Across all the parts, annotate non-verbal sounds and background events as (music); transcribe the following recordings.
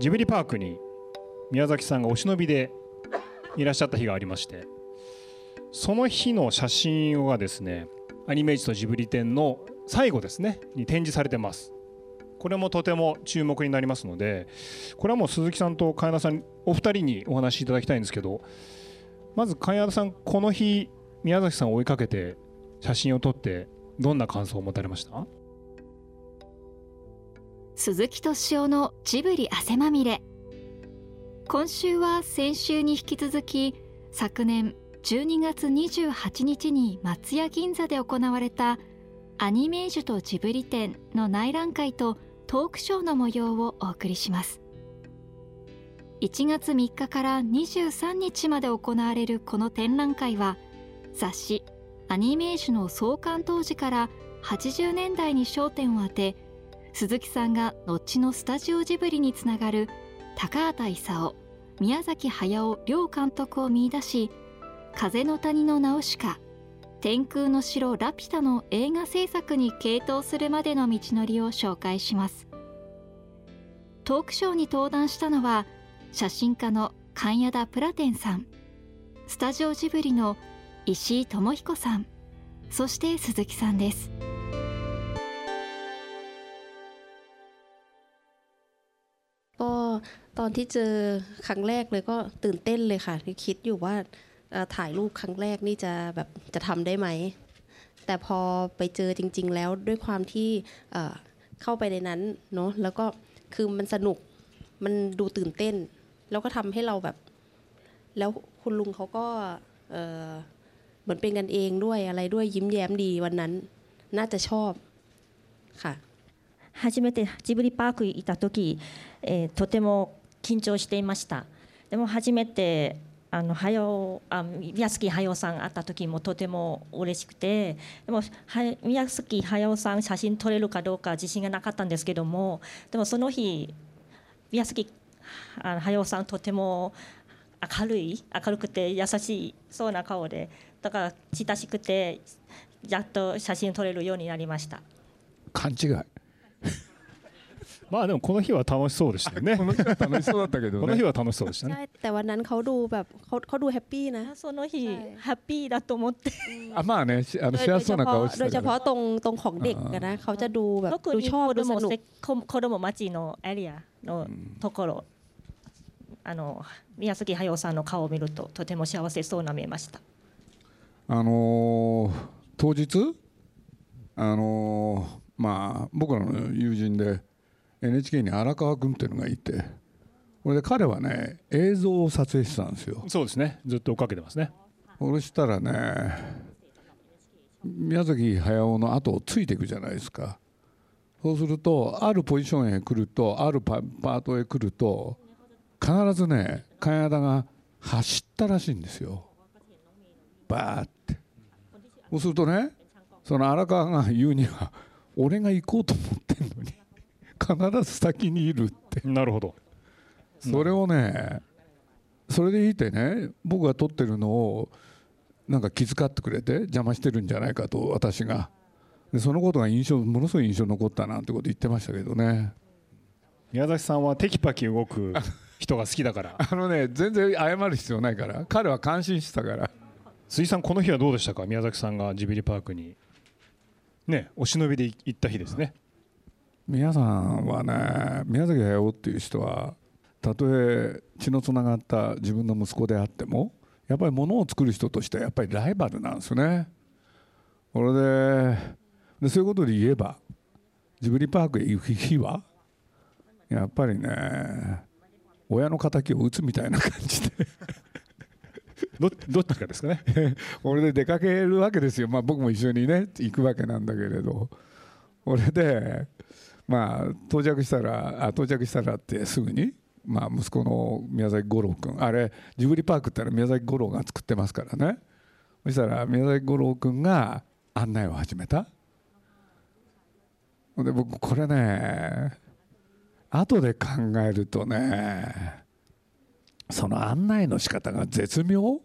ジブリパークに宮崎さんがお忍びでいらっしゃった日がありましてその日の写真がですねアニメージとジブリ展の最後ですねに展示されてます。これもとても注目になりますのでこれはもう鈴木さんと金田さんお二人にお話しいただきたいんですけどまず金田さんこの日宮崎さんを追いかけて写真を撮ってどんな感想を持たれました？鈴木敏夫のジブリ汗まみれ。今週は先週に引き続き昨年12月28日に松屋銀座で行われたアニメージュとジブリ展の内覧会とトークショーの模様をお送りします。1月3日から23日まで行われるこの展覧会は雑誌アニメージュの創刊当時から80年代に焦点を当て鈴木さんが後のスタジオジブリにつながる高畑勲宮崎駿両監督を見出し「風の谷のナウシカ」「天空の城ラピュタ」の映画制作に傾倒するまでの道のりを紹介します。トークショーに登壇したのは写真家の神谷田プラテンさんスタジオジブリの石井智彦さんそして鈴木さんです。 ตอนที่เจอครั้งแรกเลยก็ตื่นเต้นเลยค่ะที่คิดอยู่ว่าถ่ายรูปครั้งแรกนี่จะแบบจะทำได้ไหม แต่พอไปเจอจริง ๆ แล้วด้วยความที่เข้าไปในนั้นเนาะแล้วก็คือมันสนุกมันดูตื่นเต้น แล้วก็ทำให้เราแบบ แล้วคุณลุงเขาก็เหมือนเป็นกันเองด้วยอะไรด้วยยิ้มแย้มดีวันนั้น น่าจะชอบค่ะ 初めてジブリパーク行った時、えー、とても緊張していました。でも初めてあの早あ宮崎駿さん会った時もとても嬉しくてでもは宮崎駿さん写真撮れるかどうか自信がなかったんですけどもでもその日宮崎駿さんとても明るい明るくて優しいそうな顔でだから親しくてやっと写真撮れるようになりました。勘違い。まあでもこの日は楽しそうでしたよね。この日は楽しそうだったけど、ね、この日は楽しそうでしたね。แต่วันนั้นเขาดูแบบเขาเขาดูแฮปปี้นะその日ハッピーだと思ってあまあねあの幸せそうな顔してโดยเฉพาะตรงตรงของเด็กนะเขาจะดูแบบดูชอบดูสนุก子供町のエリアのところあの宮崎駿さんの顔を見るととても幸せそうな見えました。あの当日あのまあ僕らの友人で NHK に荒川君っていうのがいてこれで彼はね映像を撮影してたんですよ。そうですね。ずっと追っかけてますね。そしたらね宮崎駿の後をついていくじゃないですか。そうするとあるポジションへ来るとあるパートへ来ると必ずね金田が走ったらしいんですよ。バーって。そうするとねその荒川が言うには俺が行こうと思ってんのに必ず先にいるって。なるほど。それをねそれでいてね僕が撮ってるのをなんか気遣ってくれて邪魔してるんじゃないかと私が。でそのことが印象ものすごい印象残ったなんてこと言ってましたけどね。宮崎さんはテキパキ動く人が好きだから。(laughs) あのね全然謝る必要ないから。彼は感心してたから。鈴井さんこの日はどうでしたか？宮崎さんがジブリパークに。ねお忍びで行った日ですね皆さんはね宮崎駿っていう人はたとえ血のつながった自分の息子であってもやっぱりものを作る人としてはやっぱりライバルなんですよね。これででそういうことで言えばジブリパークへ行く日はやっぱりね親の敵を撃つみたいな感じで。どどっちかですかね。(laughs) これで出かけるわけですよ、まあ、僕も一緒にね行くわけなんだけれど。これでまあ到着したらあ到着したらってすぐに、まあ、息子の宮崎五郎君あれジブリパークってのは宮崎五郎が作ってますからね。そしたら宮崎五郎君が案内を始めた。で僕これね後で考えるとねその案内の仕方が絶妙？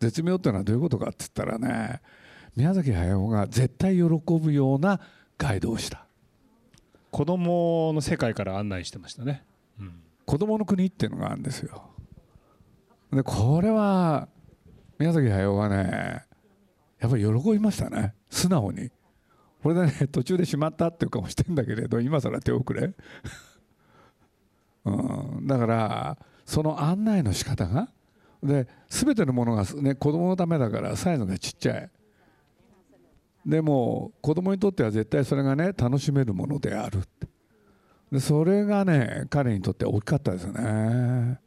絶妙っていうのはどういうことかって言ったらね宮崎駿が絶対喜ぶようなガイドをした。子供の世界から案内してましたね、うん、子供の国っていうのがあるんですよ。でこれは宮崎駿はねやっぱり喜びましたね。素直に。これでね (laughs) 途中でしまったっていう顔してんだけれど今更手遅れ、(laughs) うん、だからその案内の仕方がで全てのものが、ね、子供のためだからサイズがちっちゃい。でも子供にとっては絶対それがね楽しめるものであるでそれがね彼にとって大きかったですよね。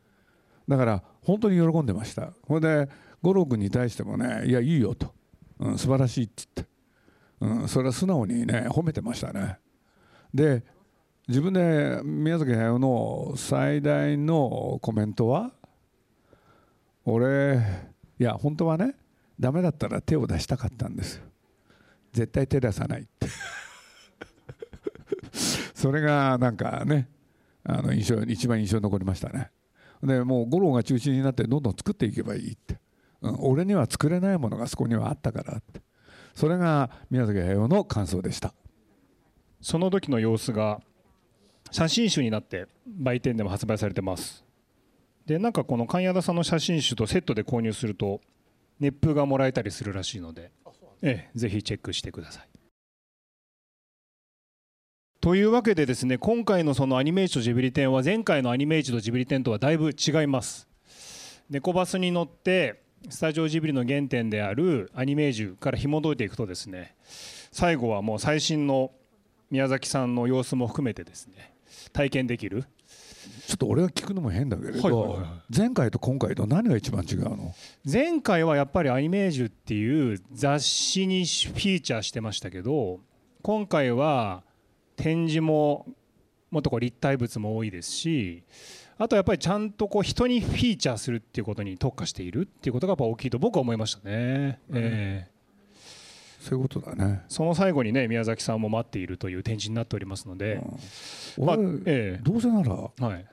だから本当に喜んでました。ほいで五郎君に対してもね「いやいいよ」と「うん、素晴らしい」って言って、うん、それは素直にね褒めてましたね。で自分で宮崎駿の最大のコメントは俺いや本当はねダメだったら手を出したかったんですよ。絶対手出さないって。(laughs) それがなんかねあの印象一番印象に残りましたね。でもう五郎が中心になってどんどん作っていけばいいって、うん、俺には作れないものがそこにはあったからって。それが宮崎駿の感想でした。その時の様子が写真集になって売店でも発売されてます。でなんかこの神谷田さんの写真集とセットで購入すると熱風がもらえたりするらしいので。ええ、ぜひチェックしてください。というわけでですね今回のそのアニメージュとジブリ展は前回のアニメージュとジブリ展とはだいぶ違います。猫バスに乗ってスタジオジブリの原点であるアニメージュから紐解いていくとですね最後はもう最新の宮崎さんの様子も含めてですね体験できるちょっと俺が聞くのも変だけれど、前回と今回と何が一番違うの？前回はやっぱりアニメージュっていう雑誌にフィーチャーしてましたけど今回は展示ももっとこう立体物も多いですしあとやっぱりちゃんとこう人にフィーチャーするっていうことに特化しているっていうことがやっぱ大きいと僕は思いましたね。うん、え。ーそういうことだね。その最後にね宮崎さんも待っているという展示になっておりますので、うん、まあええ、どうせなら、はい、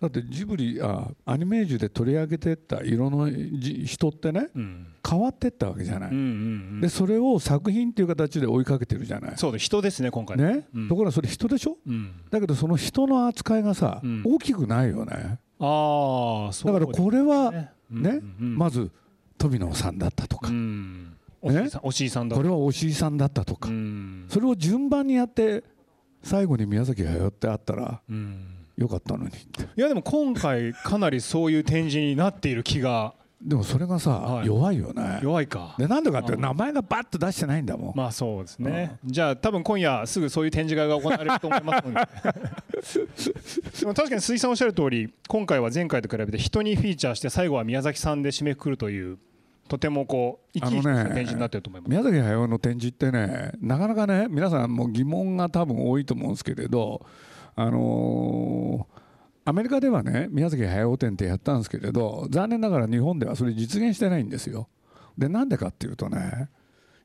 だってジブリあアニメージュで取り上げてった色の人ってね、うん、変わってったわけじゃない、うんうんうん、でそれを作品っていう形で追いかけてるじゃない。そう人ですね今回。ね、うん、ところがそれ人でしょ、うん、だけどその人の扱いがさ、うん、大きくないよね。ああそうだからこれはね、ね？まず富野さんだったとか、ね、おしいさんだこれはおしいさんだったとか、それを順番にやって最後に宮崎駿ってあったら、うん。よかったのにいやでも今回かなりそういう展示になっている気が。でもそれがさ、はい、弱いよね。弱いか。でなんでかって名前がバッと出してないんだもん。まあそうですね、うん、じゃあ多分今夜すぐそういう展示会が行われると思いますので。(laughs) でも確かに鈴木さんおっしゃる通り今回は前回と比べて人にフィーチャーして最後は宮崎さんで締めくくるというとてもこう生き生展示になってると思います、ね、宮崎駿の展示ってねなかなかね皆さんも疑問が多分多いと思うんですけれどあのー、アメリカではね宮崎駿展ってやったんですけれど残念ながら日本ではそれ実現してないんですよ。でなんでかっていうとね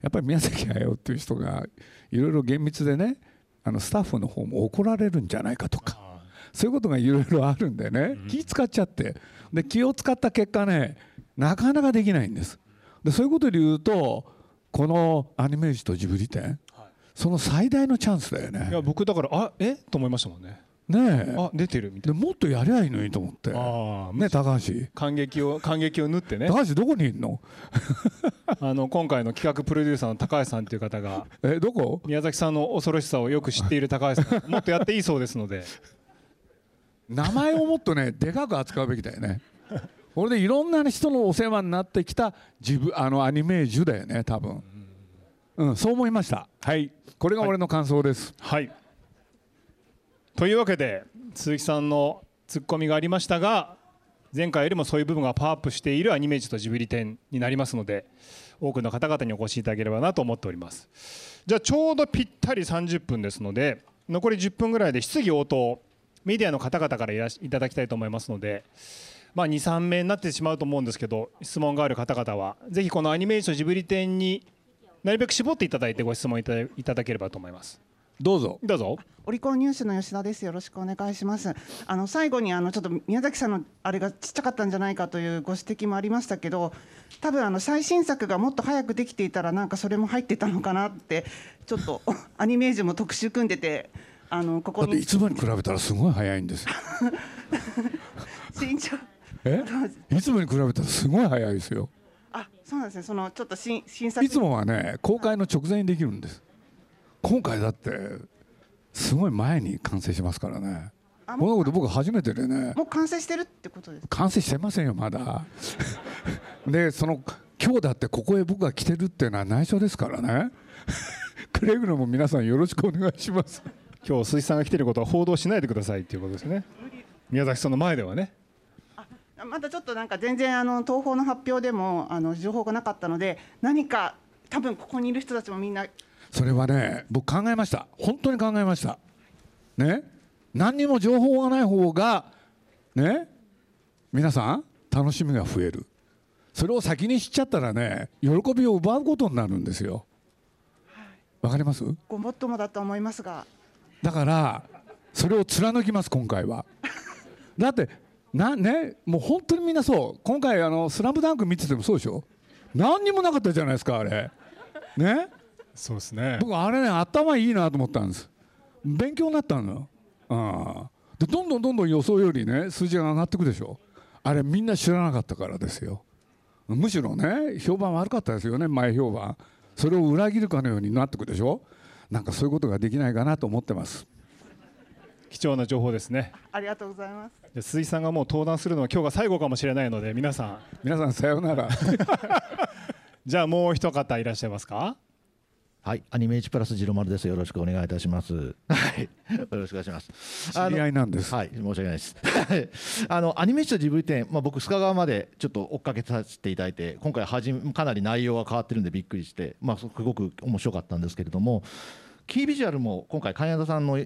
やっぱり宮崎駿っていう人がいろいろ厳密でねあのスタッフの方も怒られるんじゃないかとかそういうことがいろいろあるんでね、気使っちゃって。で気を使った結果ねなかなかできないんです。でそういうことで言うとこのアニメージュとジブリ展その最大のチャンスだよね。いや僕だからあえ？と思いましたもんね。ねあ出てるみたいな。もっとやりゃいいのにと思って。あね高橋。感激を感激を縫ってね。高橋どこにいるの？(laughs) あの今回の企画プロデューサーの高橋さんという方がえどこ？宮崎さんの恐ろしさをよく知っている高橋さん (laughs) もっとやっていいそうですので。名前をもっとねでかく扱うべきだよねこれでいろんな人のお世話になってきた自分あのアニメージュだよね多分。うん、そう思いました。はい。これが俺の感想です、はい、はい、というわけで鈴木さんのツッコミがありましたが前回よりもそういう部分がパワーアップしているアニメージュとジブリ展になりますので多くの方々にお越しいただければなと思っております。じゃあちょうどぴったり30分ですので残り10分ぐらいで質疑応答メディアの方々からいただきたいと思いますのでまあ、23名になってしまうと思うんですけど質問がある方々はぜひこのアニメーションジブリ展になるべく絞っていただいてご質問いただければと思います。どうぞ。どうぞ。オリコンニュースの吉田です。よろしくお願いします。あの最後にあのちょっと宮崎さんのあれがちっちゃかったんじゃないかというご指摘もありましたけど、多分あの最新作がもっと早くできていたらなんかそれも入ってたのかなってちょっと (laughs) アニメージュも特集組んでてあのここだってにいつもに比べたらすごい早いんですよ (laughs) 身長え？いつもに比べたらすごい早いですよ。あそうなんですね。そのちょっと審審査いつもはね公開の直前にできるんです。今回だってすごい前に完成しますからね。こんなあもうこと僕初めてでね。もう完成してるってことですか？完成してませんよまだ。(laughs) でその今日だってここへ僕が来てるっていうのは内緒ですからね。(laughs) くれぐれも皆さんよろしくお願いします。今日鈴木さんが来てることは報道しないでくださいっていうことですね。宮崎さんの前ではね。あまだちょっとなんか全然あの東宝の発表でもあの情報がなかったので何か多分ここにいる人たちもみんなそれはね僕考えました。本当に考えました。ね？何にも情報がない方がね？皆さん楽しみが増える。それを先に知っちゃったらね喜びを奪うことになるんですよ。わかります？ごもっともだと思いますが。だからそれを貫きます今回は。だってなねもう本当にみんなそう。今回あの「スラムダンク見ててもそうでしょ？何にもなかったじゃないですかあれ。ね？そうですね。僕あれね頭いいなと思ったんです。勉強になったの。よ、うん、でどんどんどんどん予想よりね数字が上がってくでしょ？あれみんな知らなかったからですよ。むしろね評判悪かったですよね前評判。それを裏切るかのようになってくでしょ？なんかそういうことができないかなと思ってます貴重な情報ですねありがとうございますじゃあ鈴木さんがもう登壇するのは今日が最後かもしれないので皆さん皆さんさようなら (laughs) じゃあもう一方いらっしゃいますか？はい、アニメ1プラスジロマルです。よろしくお願いいたします。はい、よろしくお願いします。知り合いなんですはい、申し訳ないです。は (laughs) いあのアニメーションジブリ展、まあ僕須賀川までちょっと追っかけさせていただいて、今回はじめかなり内容が変わってるんでびっくりして、まあすごく面白かったんですけれども、キービジュアルも今回金田さんの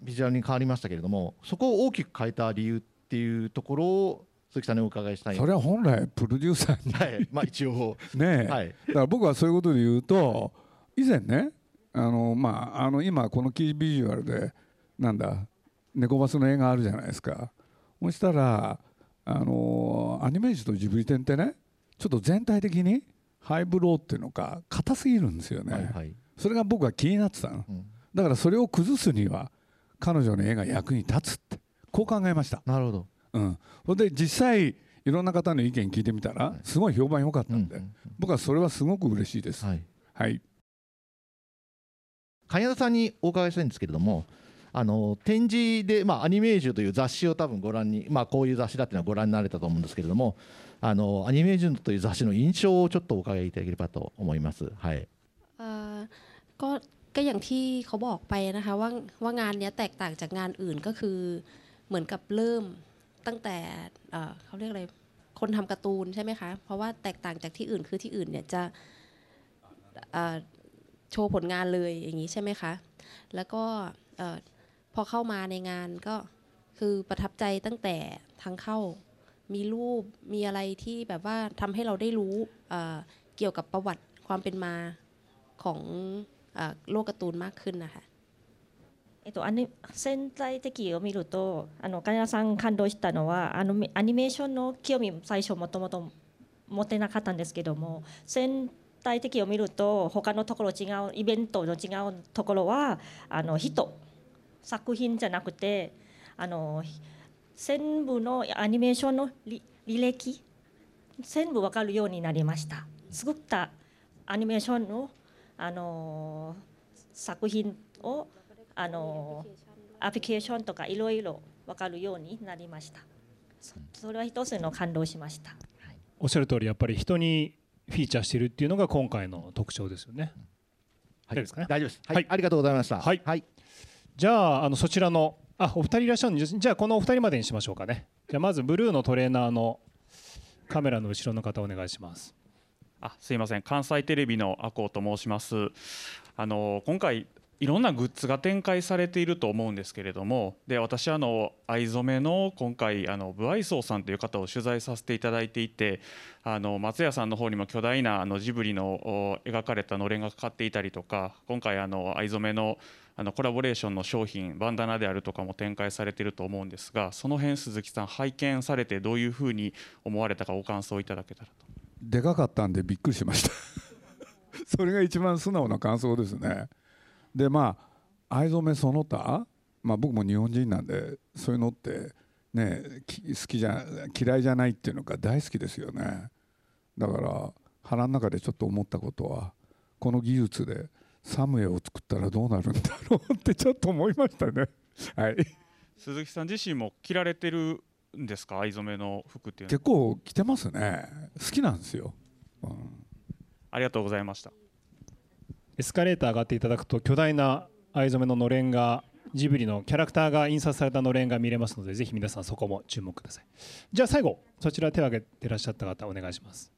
ビジュアルに変わりましたけれども、そこを大きく変えた理由っていうところを鈴木さんにお伺いしたい。それは本来プロデューサーに。はい、まあ一応。(laughs) ねえ、はい。だから僕はそういうことで言うと以前ねあの、まあ、あの今このキービジュアルでなんだ猫バスの映画あるじゃないですか。そしたらあのアニメージュとジブリ展ってねちょっと全体的にハイブローっていうのか硬すぎるんですよね、はいはい。それが僕は気になってたの。うん。だからそれを崩すには彼女の絵が役に立つってこう考えました。なるほど、うん、そんで実際いろんな方の意見聞いてみたら、すごい評判良かったんで、僕はそれはすごく嬉しいです。はい、はい、田さんにお伺いしたいんですけれどもあの展示で、まあ、アニメージュという雑誌を多分ご覧に、まあ、こういう雑誌だっていうのはご覧になれたと思うんですけれどもあのアニメージュという雑誌の印象をちょっとお伺いいただければと思います。はい、あこ ก็อย่างที่เขาบอกไปนะคะว่าว่างานเนี้ยแตกต่างจากงานอื่นก็คือเหมือนกับเริ่มตั้งแต่เขาเรียกอะไรคนทำการ์ตูนใช่ไหมคะ เพราะว่าแตกต่างจากที่อื่นคือที่อื่นเนี่ยจะโชว์ผลงานเลยอย่างนี้ใช่ไหมคะ แล้วก็พอเข้ามาในงานก็คือประทับใจตั้งแต่ทางเข้ามีรูปมีอะไรที่แบบว่าทำให้เราได้รู้เกี่ยวกับประวัติความเป็นมาของ โลกการ์ตูนมากขึ้นนะคะ えっと、アニ潜在的を見るとあの金田さん感動したのはあのアニメーションの興味最初もともと持ってなかったんですけども潜在的を見ると他のところ違うイベントの違うところはあの人作品じゃなくてあの全部のアニメーションの履履歴全部わかるようになりました作ったアニメーションの あの作品をあのアプリケーションとかいろいろ分かるようになりました。そそれは一つの感動しました。おっしゃる通りやっぱり人にフィーチャーしているっていうのが今回の特徴ですよね。大丈夫ですかね？大丈夫です、はい。はい。ありがとうございました。はい。はい、じゃああのそちらのあお二人いらっしゃるんでじゃあこのお二人までにしましょうかねじゃあまずブルーのトレーナーのカメラの後ろの方お願いしますあすいません関西テレビの阿光と申しますあの今回いろんなグッズが展開されていると思うんですけれどもで私あの藍染めの今回あのブアイソーさんという方を取材させていただいていてあの松屋さんの方にも巨大なあのジブリの描かれたのれんがかかっていたりとか今回あの藍染めのあのコラボレーションの商品バンダナであるとかも展開されていると思うんですがその辺鈴木さん拝見されてどういうふうに思われたかご感想いただけたらと。でかかったんでびっくりしました。(laughs) それが一番素直な感想ですね。でまあ藍染めその他まあ、僕も日本人なんでそういうのってね好きじゃ嫌いじゃないっていうのが大好きですよね。だから腹の中でちょっと思ったことはこの技術でサムエを作ったらどうなるんだろうってちょっと思いましたね。はい。鈴木さん自身も着られてるんですか？藍染めの服っていう結構着てますね。好きなんですよ、うん、ありがとうございました。エスカレーター上がっていただくと巨大な藍染めののれんがジブリのキャラクターが印刷されたのれんが見れますのでぜひ皆さんそこも注目ください。じゃあ最後そちら手を挙げていらっしゃった方お願いします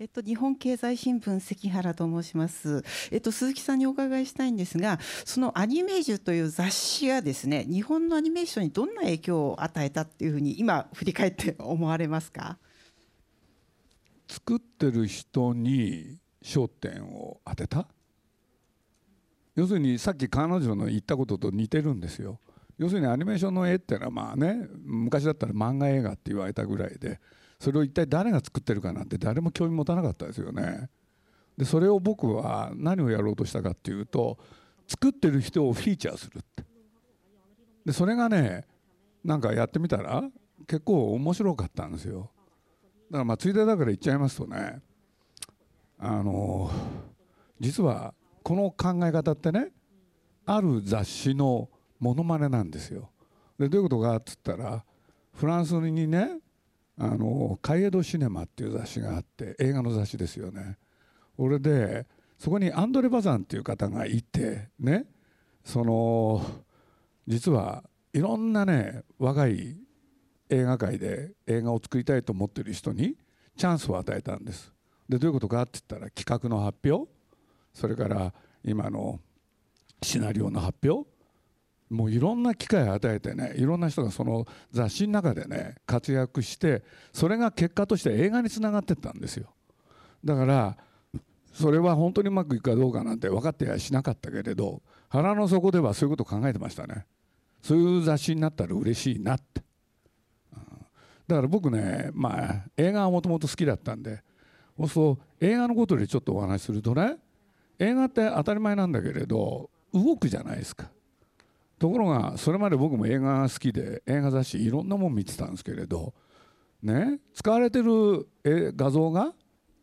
えっと、日本経済新聞関原と申します、えっと、鈴木さんにお伺いしたいんですがそのアニメージュという雑誌がですね日本のアニメーションにどんな影響を与えたっていうふうに今振り返って思われますか？作ってる人に焦点を当てた？要するにさっき彼女の言ったことと似てるんですよ。要するにアニメーションの絵っていうのはまあね昔だったら漫画映画って言われたぐらいでそれを一体誰が作ってるかなんて誰も興味持たなかったですよね。でそれを僕は何をやろうとしたかっていうと作ってる人をフィーチャーするって。でそれがねなんかやってみたら結構面白かったんですよ。だからまあついでだから言っちゃいますとねあの実はこの考え方ってねある雑誌のモノマネなんですよ。でどういうことかっつったらフランスにねあのカイエド・シネマっていう雑誌があって映画の雑誌ですよね。俺でそこにアンドレ・バザンっていう方がいてねその実はいろんなね若い映画界で映画を作りたいと思ってる人にチャンスを与えたんです。でどういうことかって言ったら企画の発表それから今のシナリオの発表もういろんな機会を与えてねいろんな人がその雑誌の中でね活躍してそれが結果として映画につながってったんですよ。だからそれは本当にうまくいくかどうかなんて分かってやしなかったけれど腹の底ではそういうこと考えてましたね。そういう雑誌になったら嬉しいなって。だから僕ねまあ映画はもともと好きだったんでそう映画のことでちょっとお話しするとね映画って当たり前なんだけれど動くじゃないですか。ところがそれまで僕も映画が好きで映画雑誌いろんなもん見てたんですけれどね使われてる画像が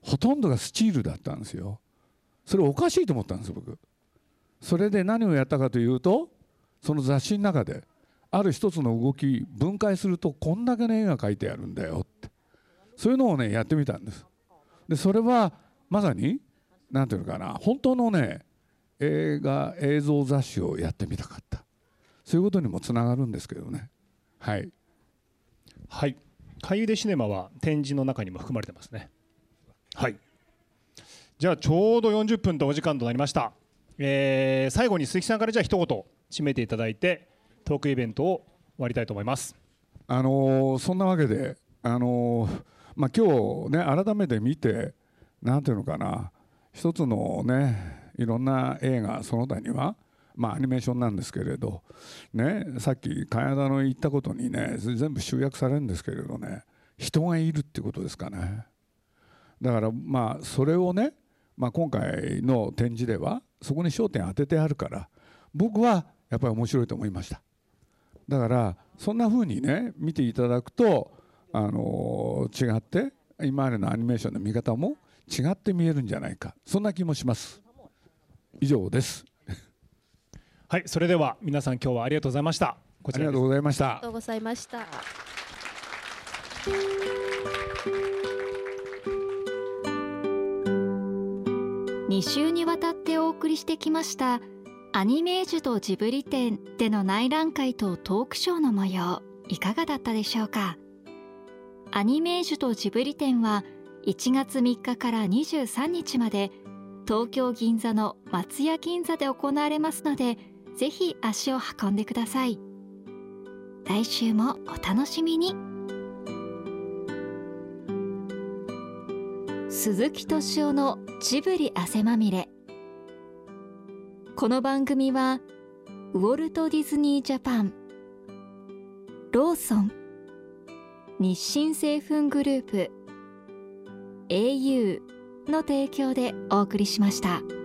ほとんどがスチールだったんですよ。それおかしいと思ったんです僕。それで何をやったかというとその雑誌の中である一つの動き分解するとこんだけの絵が描いてあるんだよって。そういうのをねやってみたんです。でそれはまさに何ていうのかな本当のね映画映像雑誌をやってみたかった。そういうことにもつながるんですけどね。はい。はい。海でシネマは展示の中にも含まれてますね。はい。じゃあちょうど40分とお時間となりました、えー、最後に鈴木さんからじゃあ一言締めていただいてトークイベントを終わりたいと思います。あのー、そんなわけであのー、まあ今日ね改めて見てなんていうのかな。一つのねいろんな映画その他にはまあアニメーションなんですけれどねさっき茅田の言ったことにね全部集約されるんですけれどね人がいるってことですかね。だからまあそれをね、まあ、今回の展示ではそこに焦点当ててあるから僕はやっぱり面白いと思いました。だからそんな風にね見ていただくとあの違って今までのアニメーションの見方も違って見えるんじゃないか。そんな気もします。以上です。はいそれでは皆さん今日はありがとうございました。こちらありがとうございました。ありがとうございました。2週にわたってお送りしてきましたアニメージュとジブリ展での内覧会とトークショーの模様いかがだったでしょうか？アニメージュとジブリ展は1月3日から23日まで東京銀座の松屋銀座で行われますのでぜひ足を運んでください。来週もお楽しみに。鈴木敏夫のジブリ汗まみれ。この番組はウォルト・ディズニー・ジャパンローソン日清製粉グループ au の提供でお送りしました。